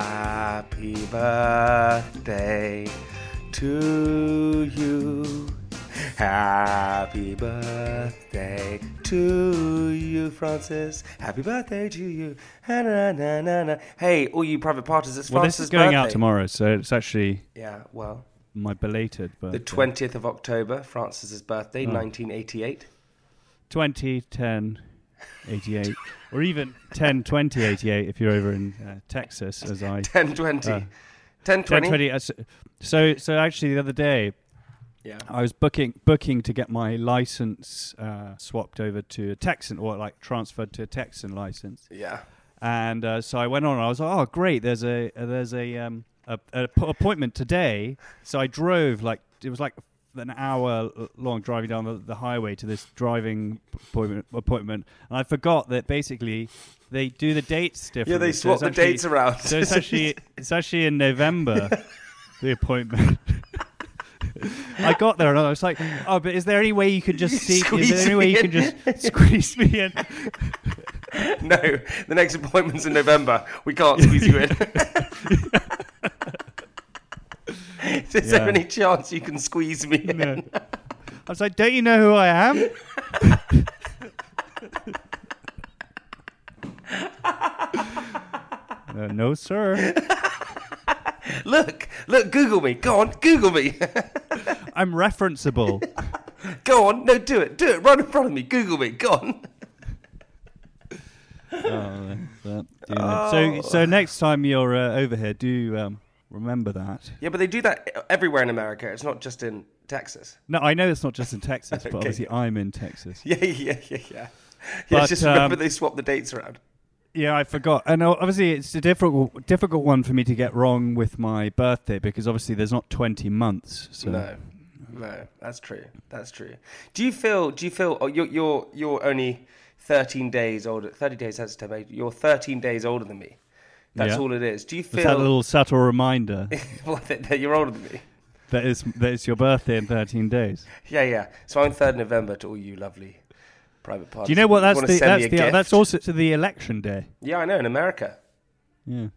Happy birthday to you. Happy birthday to you, Francis. Happy birthday to you. Na, na, na, na. Hey, all you private parties, it's Well, Francis' this is going out tomorrow, so it's actually Yeah, well, my belated birthday. the 20th of October, Francis's birthday, Oh. 1988. 20, 10, 88, or even 10, 20, 88 if you're over in uh, Texas, as I. 1020. Uh, 10, 1020. 20. uh, so- So, so actually, the other day, Yeah. I was booking booking to get my license uh, swapped over to a Texan, or like transferred to a Texan license. Yeah. And uh, so I went on. and I was like, "Oh, great! There's a uh, there's a um a, a p- appointment today." So I drove like it was like an hour long driving down the, the highway to this driving appointment appointment, and I forgot that basically they do the dates differently. Yeah, they swap it's the actually- dates around. So it's actually it's actually in November the appointment. I got there and I was like, "Oh, but is there any way you could just see? Is Squeeze there any way you in." just squeeze me in?" no, the next appointment's in November. We can't squeeze you in. Is there Yeah. any chance you can squeeze me in? No. I was like, "Don't you know who I am?" Uh, no, sir. Look, look, Google me. Go on, Google me. I'm referenceable. Go on, no, do it, do it. Right in front of me. Google me. Go on. Oh, that- yeah. So, so next time you're uh, over here, do um, remember that. Yeah, but they do that everywhere in America. It's not just in Texas. No, I know it's not just in Texas, but obviously I'm in Texas. Yeah, yeah, yeah, yeah. Yeah, But, just remember um, they swap the dates around. Yeah, I forgot. And uh, obviously, it's a difficult, difficult one for me to get wrong with my birthday because obviously there's not 20 months. So No, no, that's true. That's true. Do you feel? Do you feel? Oh, you're you're you're only thirteen days older. Thirty days has to make. You're thirteen days older than me. That's Yeah. all it is. Do you Just that feel little subtle reminder what, that, that you're older than me? that is that it's your birthday in 13 days. Yeah, yeah. So I'm third November to all you lovely private parties. Do you know what? That's the, that's the that's also to the election day. Yeah, I know. In America. Yeah.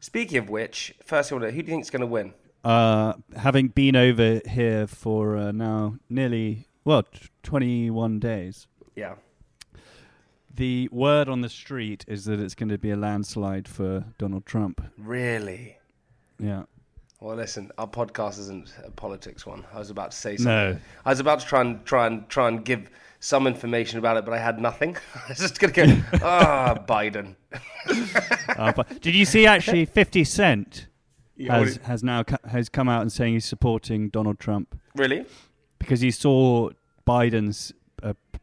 Speaking of which, first order, who do you think's going to win? Uh, having been over here for uh, now nearly well t- 21 days, Yeah. The word on the street is that it's going to be a landslide for Donald Trump. Really? Yeah. Well, listen, our podcast isn't a politics one. I was about to say something. No. something. I was about to try and try and try and give some information about it, but I had nothing. I was just gonna go, ah, Biden. Uh, but did you see actually 50 Cent has what- has now co- has come out and saying he's supporting Donald Trump Really? because he saw Biden's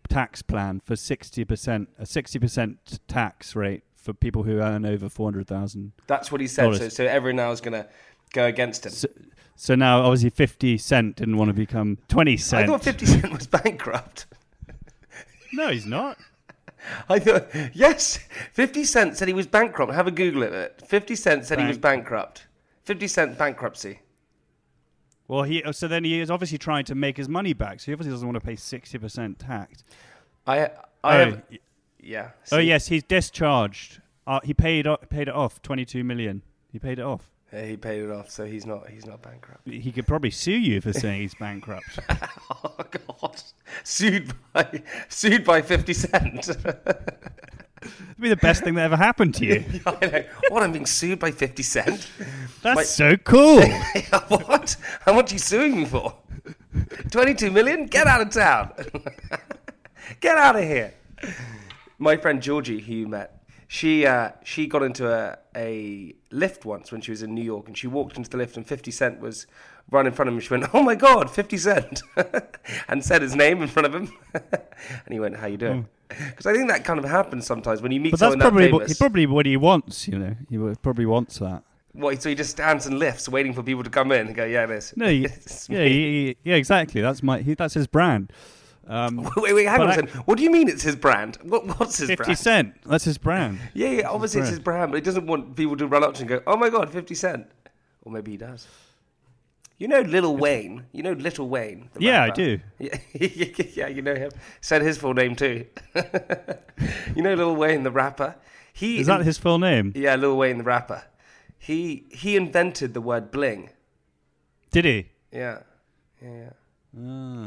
tax plan for 60% a 60% tax rate for people who earn over 400,000. That's what he said. So, so everyone now is gonna go against him. So, so now obviously 50 Cent didn't want to become 20 Cent. I thought Fifty Cent was bankrupt. no, he's not. I thought yes, Fifty Cent said he was bankrupt. Have a Google of it. Fifty Cent said he was bankrupt. Fifty Cent bankruptcy. Well, he so then he is obviously trying to make his money back. So he obviously doesn't want to pay 60% tax. I I Oh, have yeah. Oh yes, he's discharged. Uh, he paid paid it off, 22 million. He paid it off. yeah, he paid it off, so he's not he's not bankrupt. He could probably sue you for saying he's bankrupt. Oh God! Sued by sued by Fifty Cent. It'd be the best thing that ever happened to you. I know. What? I'm being sued by Fifty Cent? That's so cool. what? How much are you suing me for? Twenty-two million? Get out of town! Get out of here! My friend Georgie, who you met, she uh, she got into a, a lift once when she was in New York, and she walked into the lift, and 50 Cent was right in front of him. She went, "Oh my God, 50 Cent," and said his name in front of him, and he went, "How you doing?" Because I think that kind of happens sometimes when you meet Hmm. But that's probably that what, probably what he wants. You know, he probably wants that. What, so he just stands and lifts, waiting for people to come in and go, "Yeah, this." No, he, yeah, he, yeah, exactly. That's my. He, that's his brand. Um, Wait, wait, hang on a I- second. What do you mean it's his brand? What, what's his Fifty brand? Cent. That's his brand. Yeah, yeah, obviously it's his brand, but he doesn't want people to run up to him and go, "Oh my god, 50 Cent," or maybe he does. You know Little Wayne. You know Little Wayne. the Yeah, I do. Yeah, yeah, you know him. Said his full name too. you know Lil Wayne, the rapper. He Is that his full name? Yeah, Lil Wayne, the rapper. He he invented the word bling. Did he? Yeah, yeah. yeah.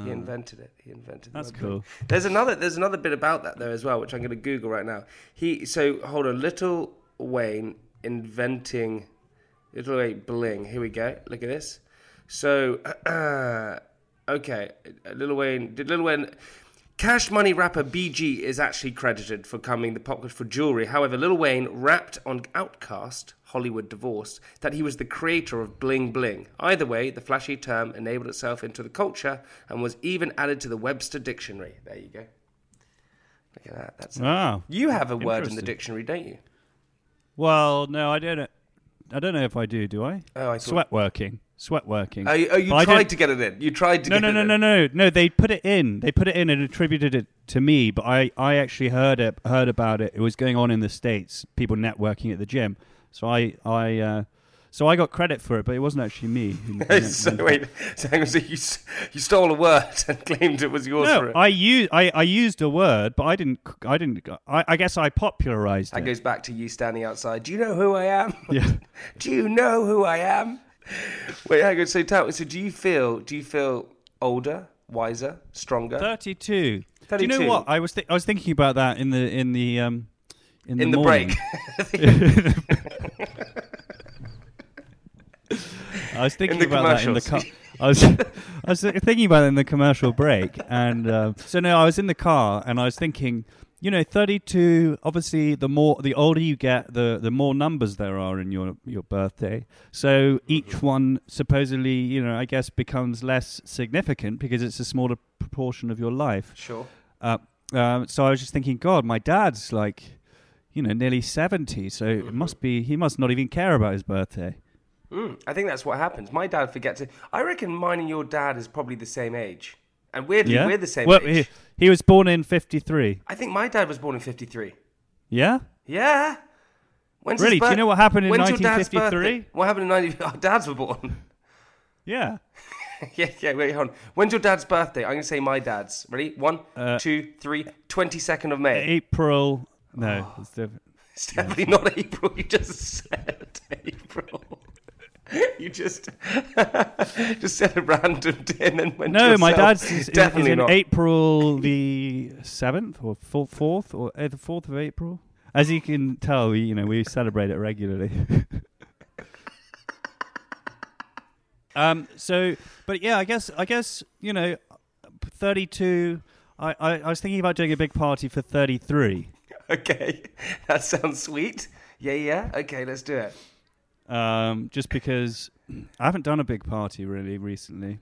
He invented it. He invented. Ah. That's word bling. cool. There's another. There's another bit about that though as well, which I'm going to Google right now. He so hold on. Little Wayne inventing Little Wayne bling. Here we go. Look at this. So okay, Lil Wayne did Little Wayne. Cash Money rapper BG is actually credited for coming the pop for jewelry. However, Lil Wayne rapped on OutKast, Hollywood Divorce, that he was the creator of bling bling. Either way, the flashy term enabled itself into the culture and was even added to the Webster Dictionary. There you go. Look at that. That's Wow. Ah, you have a word in the dictionary, don't you? Well, no, I don't. know. I don't know if I do. Do I? Oh, I thought- Sweat working. Sweat working. Oh, you, oh, you tried to get it in. You tried to No, get no, it no, in. no, no, no. No they put it in. They put it in and attributed it to me. But I, I actually heard it, heard about it. It was going on in the states. People networking at the gym. So I, I, uh, so I got credit for it, but it wasn't actually me. who- so, wait, so, hang on, so you, you stole a word and claimed it was yours for No, it. I used I, I used a word, but I didn't. I didn't. I, I guess I popularized That it. goes back to you standing outside. Do you know who I am? Yeah. do you know who I am? Wait, hang on. So tell me. So do you feel? Do you feel older, wiser, stronger? Thirty-two. Do you know what? I was th- I was thinking about that in the in the um in, in the, the morning. break. I was thinking about that in the car. I was I was thinking about it in the commercial break, and uh, so no, I was in the car and I was thinking, you know, thirty-two. Obviously, the more the older you get, the the more numbers there are in your your birthday. So each one supposedly, you know, I guess becomes less significant because it's a smaller proportion of your life. sure. Uh, um, so I was just thinking, God, my dad's like, you know, nearly seventy, so it must be he must not even care about his birthday. Mm, I think that's what happens. My dad forgets it. I reckon mine and your dad is probably the same age, and weirdly, Yeah, we're the same well, age. He, he was born in fifty-three. I think my dad was born in '53. Yeah. Yeah. When's Really? his Do you know what happened in your dad's 1953? birthday? What happened in 90? Our dads were born. Yeah. yeah, yeah, wait, hold on. When's your dad's birthday? I'm going to say my dad's. Ready? One, Uh, two, three. 22nd of May. April. No, Oh. it's different. It's definitely not April. You just said April. You just just said a random day and went No, my yourself. dad's is, is, in not. April the seventh or fourth or uh, the fourth of April. As you can tell, we, you know we celebrate it regularly. um. So, but yeah, I guess I guess you know, thirty-two. I, I, I was thinking about doing a big party for thirty-three. Okay, that sounds sweet. Yeah, yeah. Okay, let's do it. Um, just because I haven't done a big party really recently.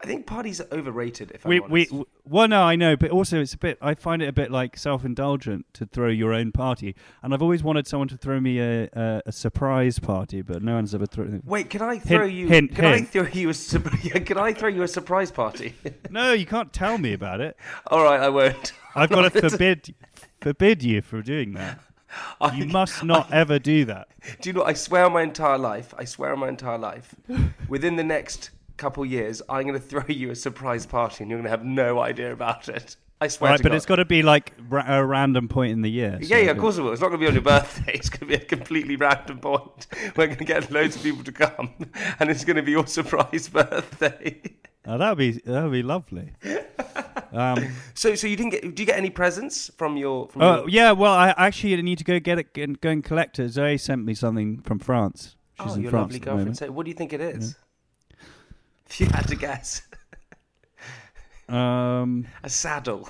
I think parties are overrated. If I'm we, honest. we, well, no, I know, but also it's a bit. I find it a bit like self-indulgent to throw your own party, and I've always wanted someone to throw me a, a, a surprise party, but no one's ever thrown. Wait, can I throw you? hint, can I throw you a? Can I throw you a surprise party? No, you can't tell me about it. All right, I won't. I've got to forbid forbid you from doing that. You must not ever do that. Do you know? I swear on my entire life. I swear on my entire life. within the next couple years, I'm going to throw you a surprise party, and you're going to have no idea about it. I swear Right, but God. it's got to be like ra- a random point in the year. Yeah, yeah, of course it will. It's not going to be on your birthday. It's going to be a completely random point. We're going to get loads of people to come, and it's going to be your surprise birthday. Oh, that would be that would be lovely. Um, So, so you didn't get? Do you get any presents from your? From oh your... yeah, well, I actually need to go get it and go and collect it. Zoe sent me something from France. She's Oh, in your France lovely girlfriend. So, what do you think it is? If you had to guess, Um, a saddle,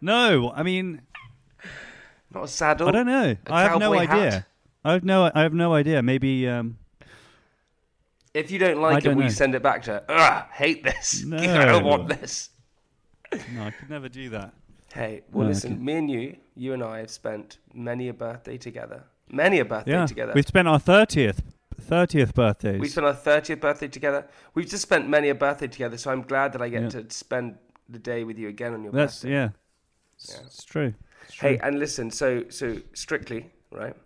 no, I mean, not a saddle. I don't know. I have no cowboy idea. I have no, I have no idea. Maybe. Um, If you don't I like it, don't you know. send it back to her? Ugh, hate this. No. I don't want this. no, I could never do that. Hey, well, No, listen, me and you, you and I have spent many a birthday together. Many a birthday Yeah, together. we've spent our thirtieth, thirtieth birthdays. We spent our 30th birthday together. We've just spent many a birthday together, so I'm glad that I get Yeah. to spend the day with you again on your That's birthday. yeah. It's, it's true. It's true. Hey, and listen, so so strictly, right?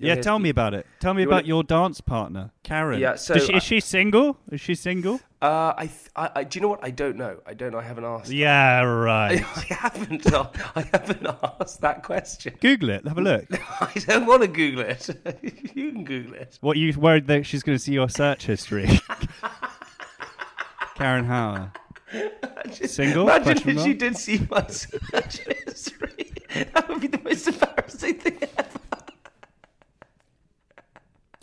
Yeah, tell me about it. Tell me You about wanna- your dance partner, Karen. Yeah, so she, I- is she single? Is she single? Uh, I, th- I, I, do you know what? I don't know. I don't know. I haven't asked. Yeah, right. I haven't. uh, I haven't asked that question. Google it. Have a look. I don't want to Google it. you can Google it. What you worried that she's going to see your search history? Karen Hauer. Single? Imagine Question if mark? she did see my search history. That would be the most embarrassing thing ever.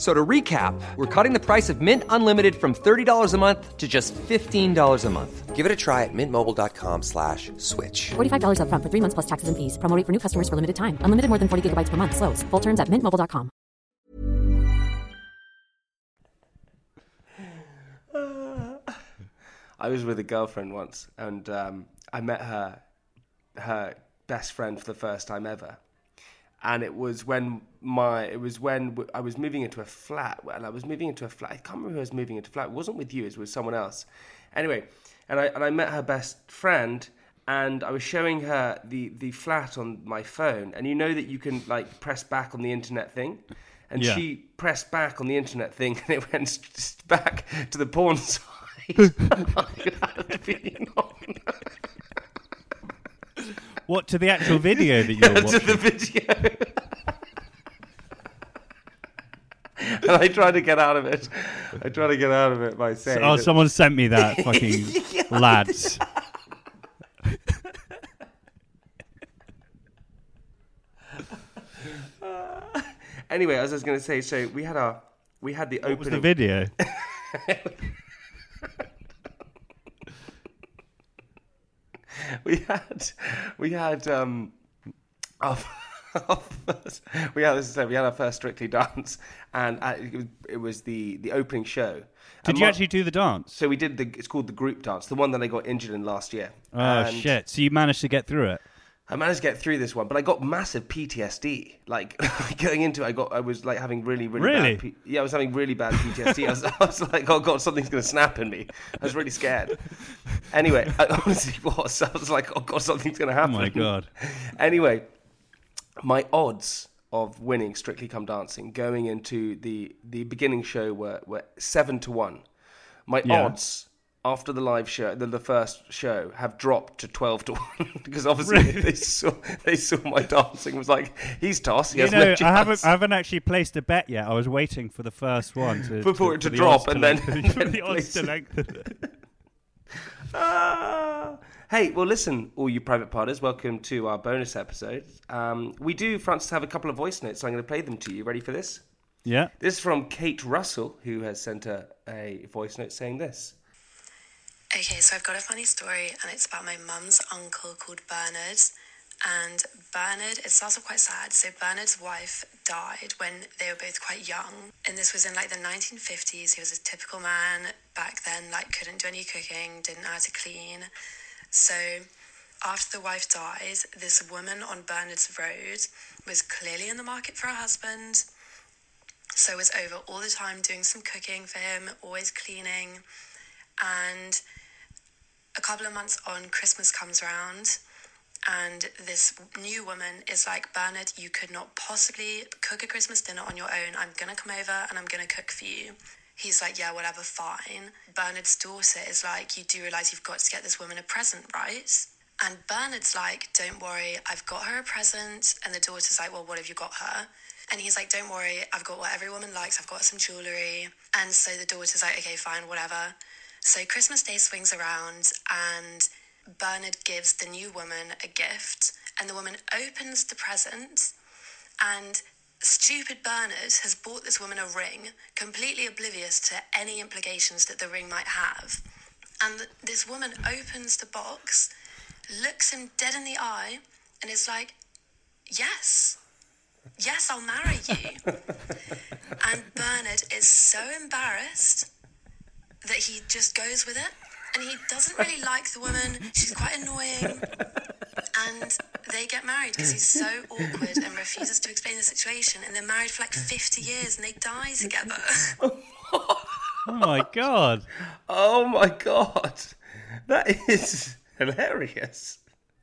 F- So to recap, we're cutting the price of Mint Unlimited from $30 a month to just $15 a month. Give it a try at mintmobile.com slash switch. $45 upfront for three months plus taxes and fees. Promo for new customers for limited time. Unlimited more than 40 gigabytes per month. Slows. Full terms at mintmobile.com. I was with a girlfriend once, and um, I met her, her best friend for the first time ever. And it was when my, it was when I was moving into a flat, and I was moving into a flat. I can't remember who I was moving into a flat. It wasn't with you; it was with someone else. Anyway, and I and I met her best friend, and I was showing her the the flat on my phone, and you know that you can like press back on the internet thing. And Yeah. she pressed back on the internet thing, and it went back to the porn site. I had been on what to the actual video that you're to watching? the video. and I tried to get out of it. I tried to get out of it by saying, Oh, that- someone sent me that fucking lads. Anyway, as I was going to say, so we had our we had the What was opening. the video? we had we had um our, our first, we had as I said, we had our first strictly dance and uh, it, was, it was the the opening show Did And you my- actually do the dance? so we did the it's called the group dance the one that I got injured in last year Oh And shit! So you managed to get through it? I managed to get through this one but I got massive PTSD like going into it I got I was like having really really Really? bad P- yeah I was having really bad PTSD I was, I was like oh god something's gonna snap in me I was really scared anyway I honestly was I was like oh god something's gonna Oh happen my god! anyway, my odds of winning Strictly Come Dancing going into the the beginning show were, were seven to one. My Yeah. odds after the live show, the, the first show, have dropped to twelve to one because obviously they saw they saw my dancing. Was like he's tossed. He You know, no I haven't. I haven't actually placed a bet yet. I was waiting for the first one to Before it to for the drop to and then- for then the odds to it. lengthen. Ah. Hey, well, listen, all you private partners, welcome to our bonus episode. Um, we do, Francis, have a couple of voice notes, so I'm going to play them to you. Ready for this? Yeah. This is from Kate Russell, who has sent a, a voice note saying this. Okay, so I've got a funny story, and it's about my mum's uncle called Bernard. And Bernard, it starts off quite sad. So Bernard's wife died when they were both quite young, and this was in like the 1950s. He was a typical man back then, like couldn't do any cooking, didn't know how to clean. So after the wife died, this woman on Bernard's road was clearly in the market for a husband. So was over all the time doing some cooking for him, always cleaning. And a couple of months on, Christmas comes around, and this new woman is like, Bernard, you could not possibly cook a Christmas dinner on your own. I'm gonna come over and I'm gonna cook for you. He's like, yeah, whatever, fine. Bernard's daughter is like, you do realize you've got to get this woman a present, right? And Bernard's like, don't worry, I've got her a present. And the daughter's like, well, what have you got her? And he's like, don't worry, I've got what every woman likes. I've got some jewellery. And so the daughter's like, okay, fine, whatever. So Christmas Day swings around and Bernard gives the new woman a gift, and the woman opens the present, and stupid Bernard has bought this woman a ring, completely oblivious to any implications that the ring might have. And this woman opens the box, looks him dead in the eye, and is like, Yes, yes, I'll marry you. and Bernard is so embarrassed that he just goes with it. And he doesn't really like the woman. She's quite annoying. And they get married because he's so awkward and refuses to explain the situation. And they're married for like 50 years and they die together. Oh my god. Oh my god, that is hilarious.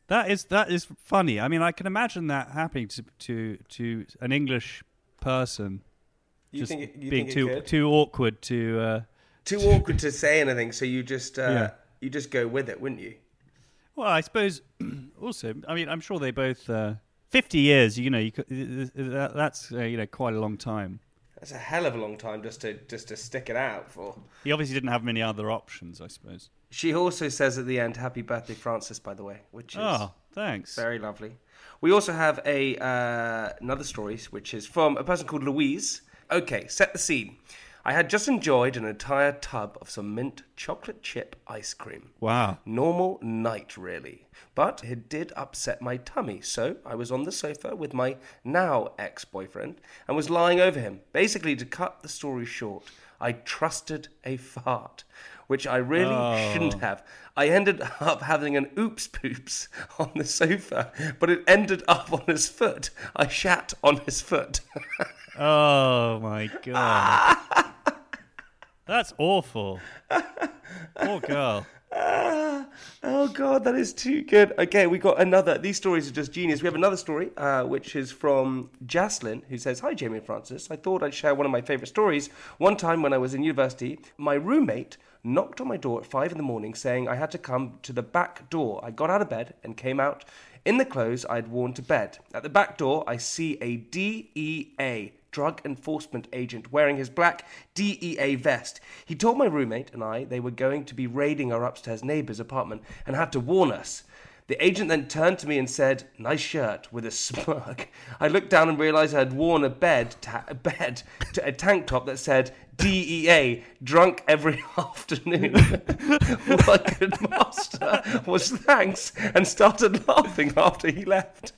That is that is funny. I mean, I can imagine that happening to to, to an English person. You just think it, you being think it too could? too awkward to. Uh, too awkward to say anything, so you just uh, Yeah. you just go with it, wouldn't you? well, I suppose. also, I mean, I'm sure they both. Uh, Fifty years, you know, you could, that, that's uh, you know quite a long time. That's a hell of a long time just to just to stick it out for. He obviously didn't have many other options, I suppose. She also says at the end, "Happy birthday, Francis." By the way, which is Oh, thanks. very lovely. We also have a uh, another story, which is from a person called Louise. Okay, set the scene. I had just enjoyed an entire tub of some mint chocolate chip ice cream. Wow. Normal night, really. But it did upset my tummy, so I was on the sofa with my now ex boyfriend and was lying over him. Basically, to cut the story short, I trusted a fart, which I really Oh. shouldn't have. I ended up having an oops poops on the sofa, but it ended up on his foot. I shat on his foot. Oh my god. That's awful. Poor girl. Oh god, that is too good. Okay, we got another. These stories are just genius. We have another story, uh, which is from Jaslyn, who says, "Hi, Jamie and Francis. I thought I'd share one of my favourite stories. One time when I was in university, my roommate knocked on my door at five in the morning, saying I had to come to the back door. I got out of bed and came out in the clothes I'd worn to bed. At the back door, I see a DEA." drug enforcement agent wearing his black DEA vest. He told my roommate and I they were going to be raiding our upstairs neighbour's apartment and had to warn us. The agent then turned to me and said, "Nice shirt," with a smirk. I looked down and realised I had worn a bed, ta- a bed, a tank top that said "DEA," drunk every afternoon. All I master was thanks and started laughing after he left.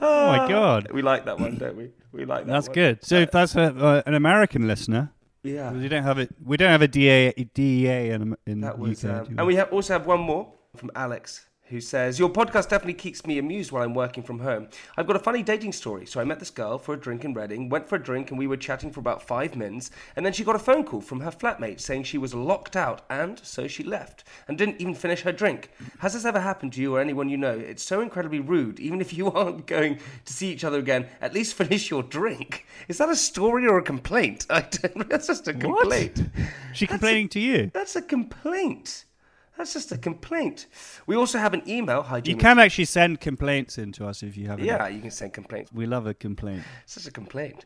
Oh my god. We like that one, don't we? We like that. That's one. good. So if that's a, uh, an American listener, Yeah. we don't have it. We don't have a DA, DEA in, in That the was, UK. um, and we have, also have one more from Alex, who says, Your podcast definitely keeps me amused while I'm working from home. I've got a funny dating story. So I met this girl for a drink in Reading, went for a drink, and we were chatting for about five minutes. And then she got a phone call from her flatmate saying she was locked out, and so she left and didn't even finish her drink. Has this ever happened to you or anyone you know? It's so incredibly rude. Even if you aren't going to see each other again, at least finish your drink. Is that a story or a complaint? I don't, that's just a What? complaint. She complaining to you? That's a complaint. That's just a complaint. We also have an email. Hi, You can actually send complaints in to us if you have. Yeah, you can send complaints. we love a complaint. It's just a complaint.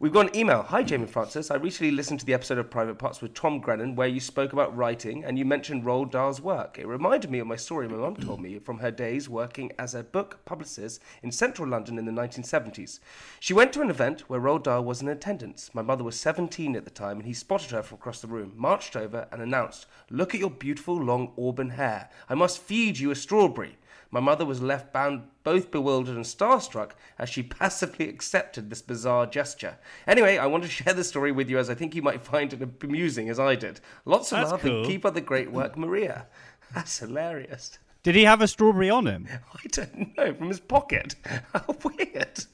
We've got an email. Hi, Jamie Francis. I recently listened to the episode of Private Parts with Tom Grennan where you spoke about writing and you mentioned Roald Dahl's work. It reminded me of my story my mum told me from her days working as a book publicist in central London in the 1970s. She went to an event where Roald Dahl was in attendance. My mother was 17 at the time and he spotted her from across the room, marched over and announced, Look at your beautiful long auburn hair. I must feed you a strawberry. My mother was left bound, both bewildered and starstruck, as she passively accepted this bizarre gesture. Anyway, I want to share the story with you as I think you might find it amusing as I did. Lots of That's love cool. and keep up the great work, Maria. That's hilarious. Did he have a strawberry on him? I don't know, from his pocket. How weird.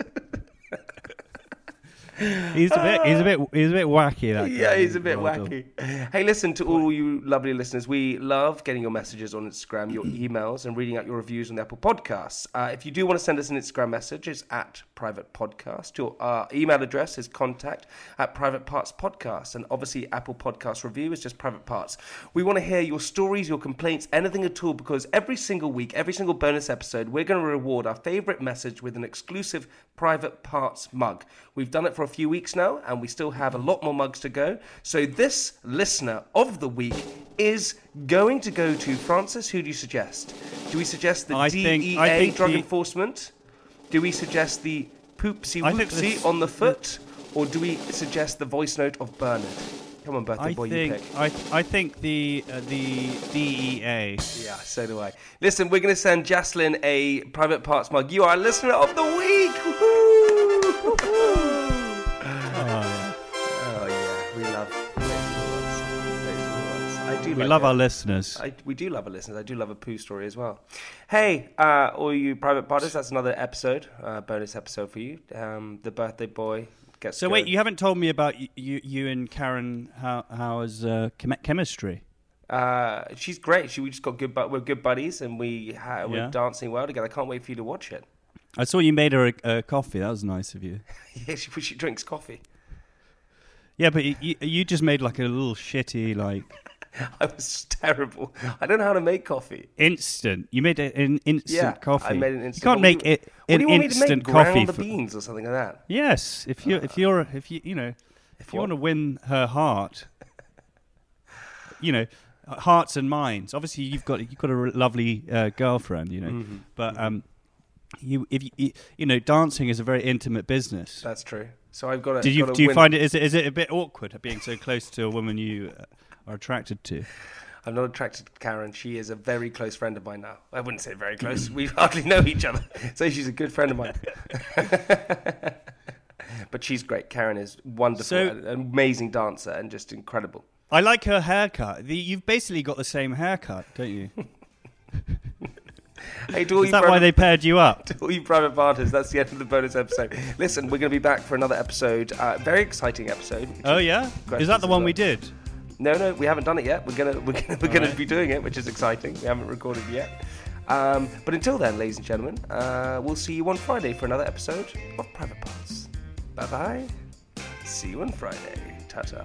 He's a bit. He's a bit. He's a bit wacky. That Yeah, guy, he's a bit wacky. Hey, listen to all you lovely listeners. We love getting your messages on Instagram, your emails, and reading out your reviews on the Apple Podcasts. Uh, if you do want to send us an Instagram message, it's at Private Podcast. Your uh, email address is contact at Private Parts Podcast. And obviously, Apple Podcast review is just Private Parts. We want to hear your stories, your complaints, anything at all, because every single week, every single bonus episode, we're going to reward our favorite message with an exclusive Private Parts mug. We've done it for for a few weeks now, and we still have a lot more mugs to go. So this listener of the week is going to go to Francis. Who do you suggest? Do we suggest the I DEA think- Drug the- Enforcement? Do we suggest the poopsie whoopsie on the foot, or do we suggest the voice note of Bernard? Come on, birthday I boy, you think pick. I I think the uh, the DEA. Yeah, so do I. Listen, we're going to send Jaslyn a private parts mug. You are a listener of the week. Woohoo! Oh We like love our listeners. I, we do love our listeners. I do love a poo story as well. Hey, uh, all you private partners, that's another episode, uh, bonus episode for you. Um, the birthday boy gets. So wait, you haven't told me about you, you, you and Karen. How how is uh, chem- chemistry? Uh, she's great. She we just got good. Bu- we're good buddies, and we ha- we're Yeah. dancing well together. I can't wait for you to watch it. I saw you made her a, a coffee. That was nice of you. Yeah, she she drinks coffee. Yeah, but you, you just made like a little shitty like I was terrible. I don't know how to make coffee. instant. You made an instant Yeah, coffee. I made an instant. You can't make it an do you want me to instant make? Ground coffee. the for- beans or something like that. Yes, if you if you're if you you know if you want to win her heart, you know, hearts and minds. Obviously, you've got you've got a lovely uh, girlfriend, you know, Mm-hmm. but um, you if you, you you know, dancing is a very intimate business. That's true. So I've got to. Did you got do you win. find it is it is it a bit awkward being so close to a woman you uh, are attracted to? I'm not attracted to Karen. She is a very close friend of mine now. I wouldn't say very close. we hardly know each other. So she's a good friend of mine. but she's great. Karen is wonderful, So- an amazing dancer, and just incredible. I like her haircut. The, you've basically got the same haircut, don't you? Hey, Is that why they paired you up? to all you private partners, that's the end of the bonus episode. Listen, we're going to be back for another episode. Uh, very exciting episode. Oh yeah, is that the one well. we did? No, no, we haven't done it yet. We're gonna we're gonna we're gonna right. be doing it, which is exciting. We haven't recorded yet. Um, but until then, ladies and gentlemen, uh, we'll see you on Friday for another episode of Private Parts. Bye bye. See you on Friday. Ta ta.